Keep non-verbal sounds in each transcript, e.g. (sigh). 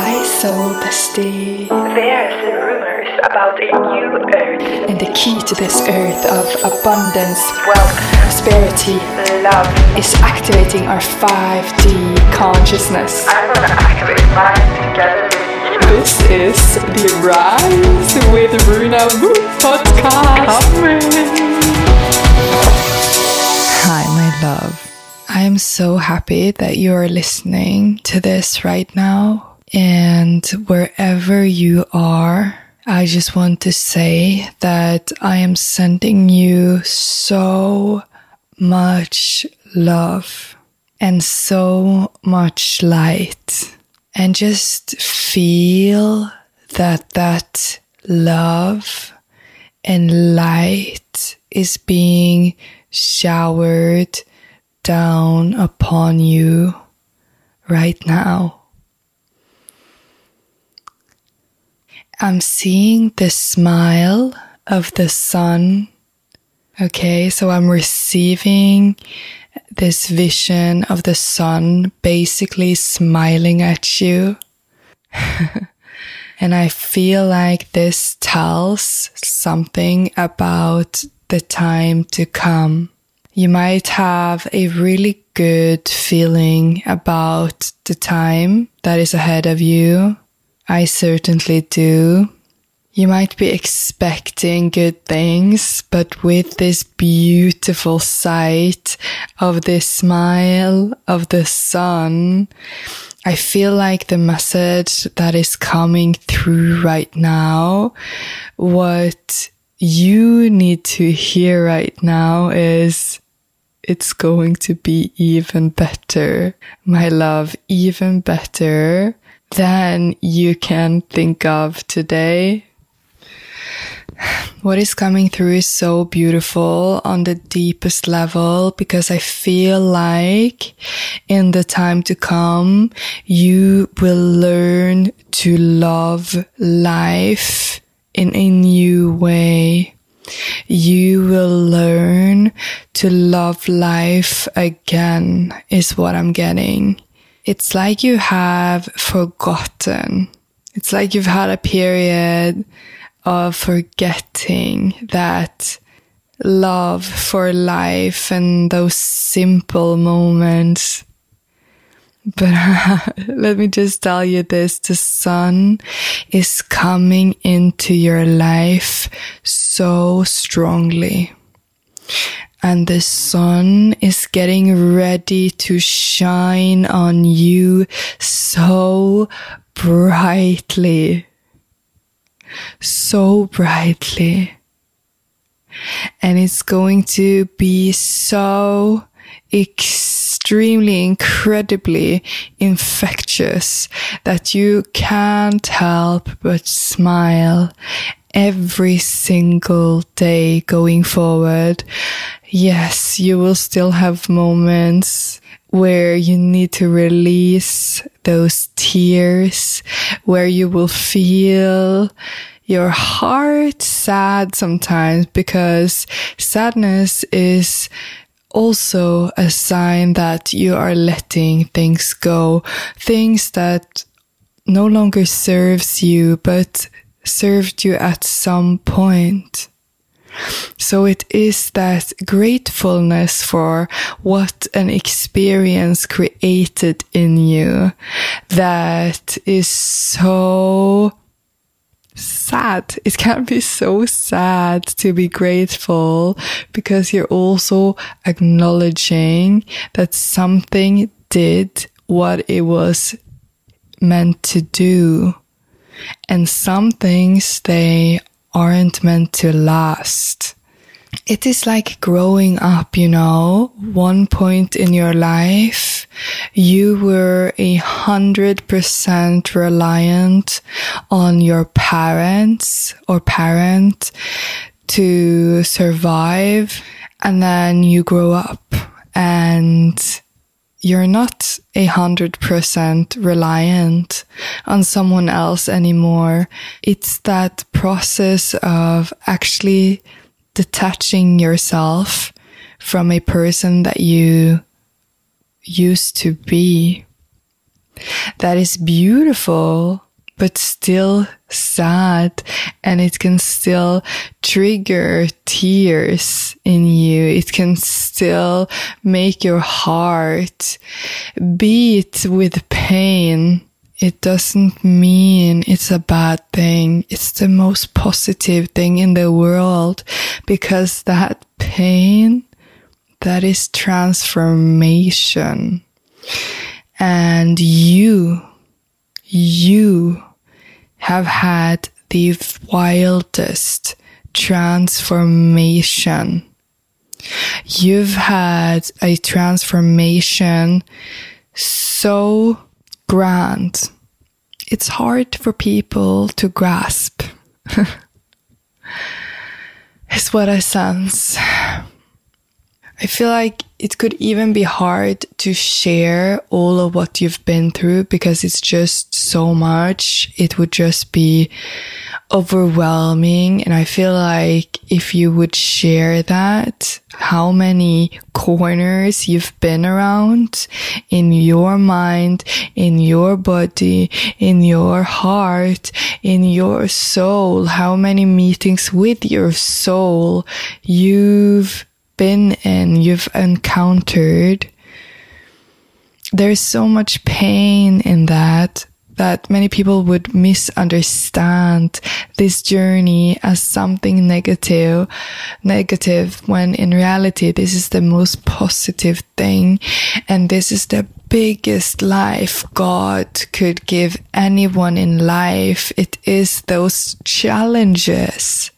Hi, soul bestie. There's rumors about a new earth. And the key to this earth of abundance, Wealth, prosperity, love. is activating our 5D consciousness. I'm gonna activate mine together with you. This is the Rise with Runa Wu podcast. Hi, my love. I am so happy that you are listening to this right now. And wherever you are, I just want to say that I am sending you so much love and so much light. And just feel that that love and light is being showered down upon you right now. I'm seeing the smile of the sun. Okay, so I'm receiving this vision of the sun basically smiling at you. (laughs) and I feel like this tells something about the time to come. You might have a really good feeling about the time that is ahead of you. I certainly do. You might be expecting good things, but with this beautiful sight of the smile of the sun, I feel like the message that is coming through right now, what you need to hear right now is it's going to be even better, my love, even better than you can think of today. What is coming through is so beautiful on the deepest level because I feel like in the time to come, you will learn to love life in a new way. You will learn to love life again is what I'm getting. It's like you have forgotten. It's like you've had a period of forgetting that love for life and those simple moments. But (laughs) let me just tell you this. The sun is coming into your life so strongly. And the sun is getting ready to shine on you so brightly. So brightly. And it's going to be so extremely, incredibly infectious that you can't help but smile every single day going forward. Yes, you will still have moments where you need to release those tears, where you will feel your heart sad sometimes because sadness is also a sign that you are letting things go, things that no longer serves you, but served you at some point. So it is that gratefulness for what an experience created in you that is so sad. It can be so sad to be grateful because you're also acknowledging that something did what it was meant to do. And some things they aren't meant to last. It is like growing up, you know, one point in your life, you were a hundred percent reliant on your parents or parent to survive. And then you grow up and you're not a hundred percent reliant on someone else anymore. It's that process of actually detaching yourself from a person that you used to be. that is beautiful, but still sad and it can still trigger tears in you. It can still make your heart beat with pain. It doesn't mean it's a bad thing. It's the most positive thing in the world because that pain, that is transformation. And you, you have had the wildest transformation. You've had a transformation so grand. It's hard for people to grasp. (laughs) is what I sense. I feel like it could even be hard to share all of what you've been through because it's just so much. It would just be overwhelming. And I feel like if you would share that, how many corners you've been around in your mind, in your body, in your heart, in your soul, how many meetings with your soul you've been in, you've encountered, there's so much pain in that that many people would misunderstand this journey as something negative, negative when in reality this is the most positive thing and this is the biggest life God could give anyone in life. It is those challenges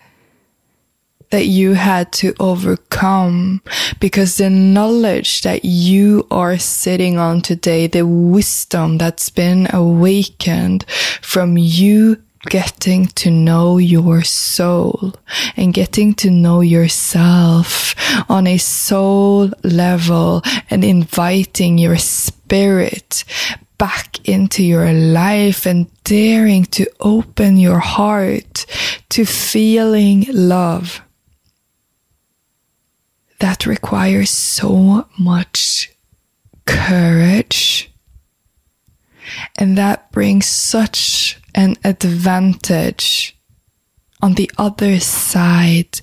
that you had to overcome because the knowledge that you are sitting on today, the wisdom that's been awakened from you getting to know your soul and getting to know yourself on a soul level and inviting your spirit back into your life and daring to open your heart to feeling love that requires so much courage. And that brings such an advantage on the other side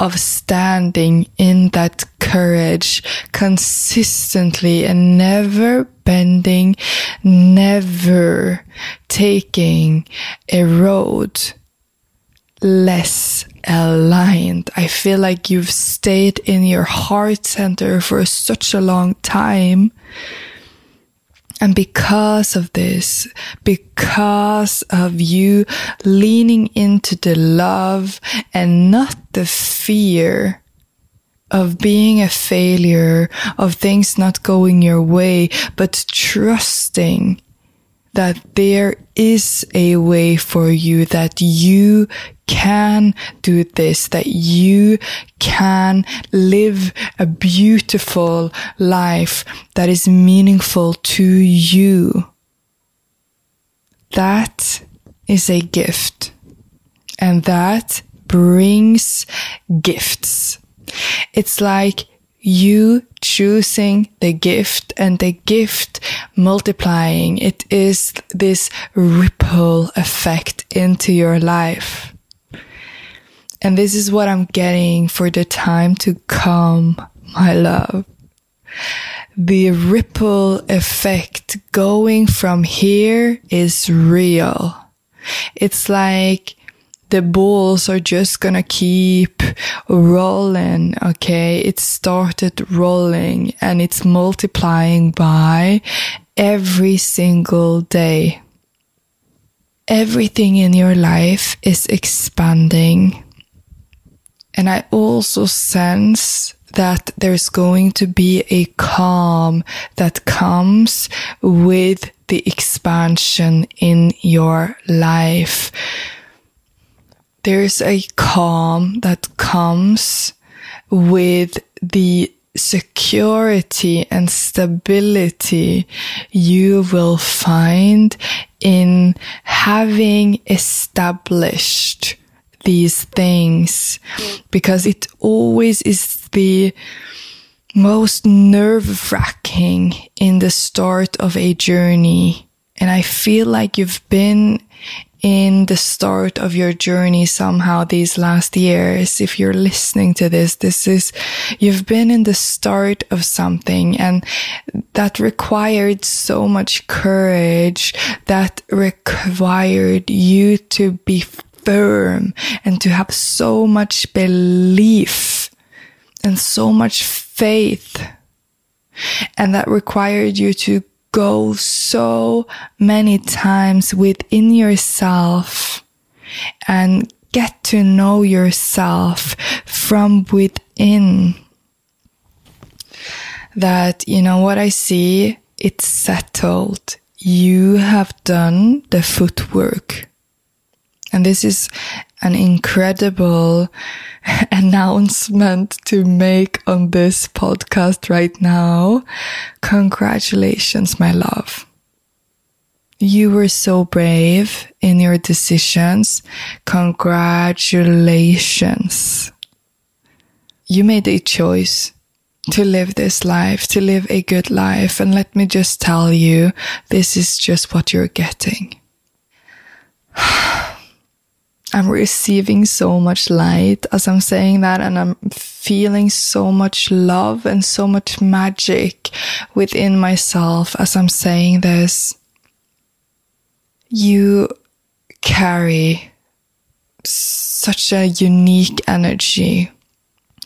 of standing in that courage consistently and never bending, never taking a road less aligned. I feel like you've stayed in your heart center for such a long time. And because of this, because of you leaning into the love and not the fear of being a failure, of things not going your way, but trusting that there is a way for you, that you can do this, that you can live a beautiful life that is meaningful to you. That is a gift. And that brings gifts. It's like you choosing the gift and the gift multiplying. It is this ripple effect into your life. And this is what I'm getting for the time to come, my love. The ripple effect going from here is real. It's like the balls are just gonna keep rolling, okay? It started rolling and it's multiplying by every single day. Everything in your life is expanding and I also sense that there's going to be a calm that comes with the expansion in your life. There's a calm that comes with the security and stability you will find in having established these things because it always is the most nerve wracking in the start of a journey And I feel like you've been in the start of your journey somehow these last years. If you're listening to this, this is, you've been in the start of something and that required so much courage that required you to be firm and to have so much belief and so much faith. And that required you to go so many times within yourself and get to know yourself from within. That, you know, what I see, it's settled. You have done the footwork. And this is an incredible (laughs) announcement to make on this podcast right now. Congratulations, my love. You were so brave in your decisions. Congratulations. You made a choice to live this life, to live a good life. And let me just tell you, this is just what you're getting. (sighs) (sighs) I'm receiving so much light as I'm saying that, and I'm feeling so much love and so much magic within myself as I'm saying this. You carry such a unique energy,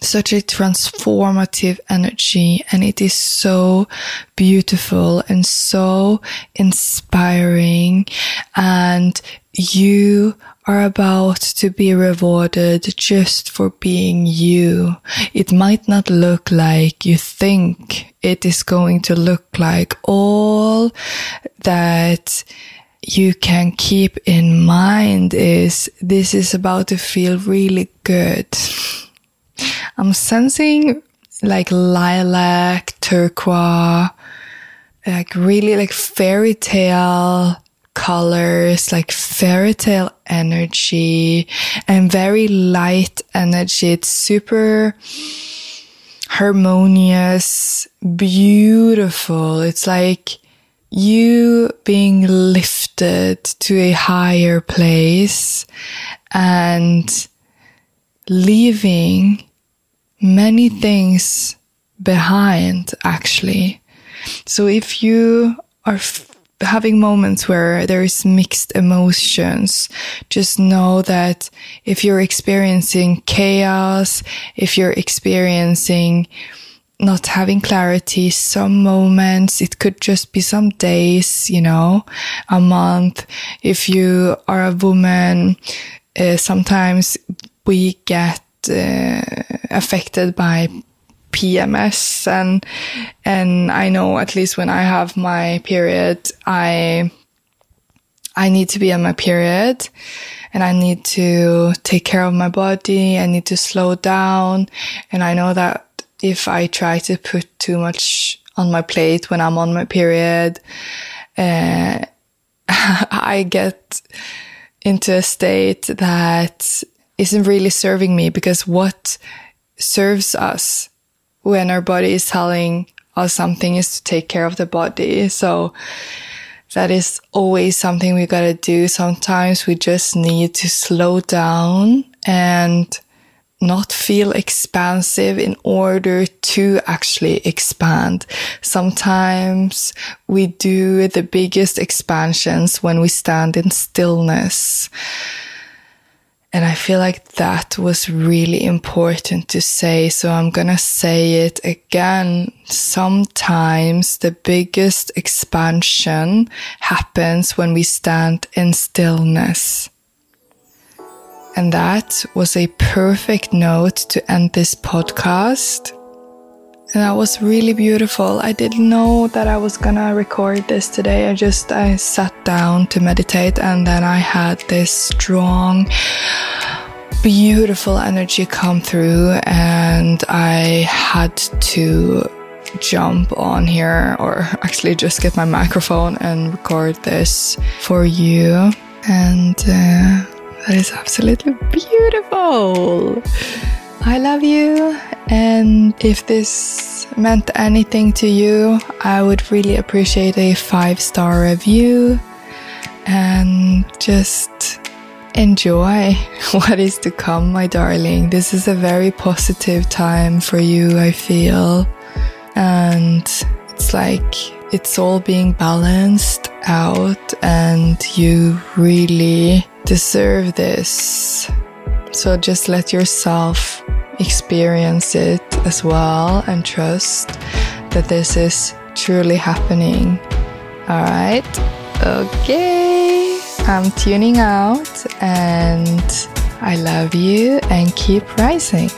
such a transformative energy, and it is so beautiful and so inspiring. And you are about to be rewarded just for being you. It might not look like you think it is going to look like all that you can keep in mind is this is about to feel really good. I'm sensing like lilac, turquoise, like really like fairy tale colors, like fairy tale energy and very light energy. It's super harmonious, beautiful. It's like you being lifted to a higher place and leaving many things behind, actually. So if you are having moments where there's mixed emotions, just know that if you're experiencing chaos, if you're experiencing not having clarity, some moments, it could just be some days, you know, a month. If you are a woman, uh, sometimes we get uh, affected by PMS and and I know at least when I have my period I I need to be on my period and I need to take care of my body I need to slow down and I know that if I try to put too much on my plate when I'm on my period uh, (laughs) I get into a state that isn't really serving me because what serves us when our body is telling us something is to take care of the body. So that is always something we gotta do. Sometimes we just need to slow down and not feel expansive in order to actually expand. Sometimes we do the biggest expansions when we stand in stillness. And I feel like that was really important to say. So I'm going to say it again. Sometimes the biggest expansion happens when we stand in stillness. And that was a perfect note to end this podcast. And that was really beautiful. I didn't know that I was gonna record this today. I just I sat down to meditate and then I had this strong beautiful energy come through and I had to jump on here or (laughs) actually just get my microphone and record this for you. And uh, that is absolutely beautiful. I love you And if this meant anything to you, I would really appreciate a five star review and just enjoy (laughs) what is to come, my darling. This is a very positive time for you, I feel. And it's like it's all being balanced out, and you really deserve this. So just let yourself experience it as well and trust that this is truly happening. All right. Okay. I'm tuning out and I love you and keep rising.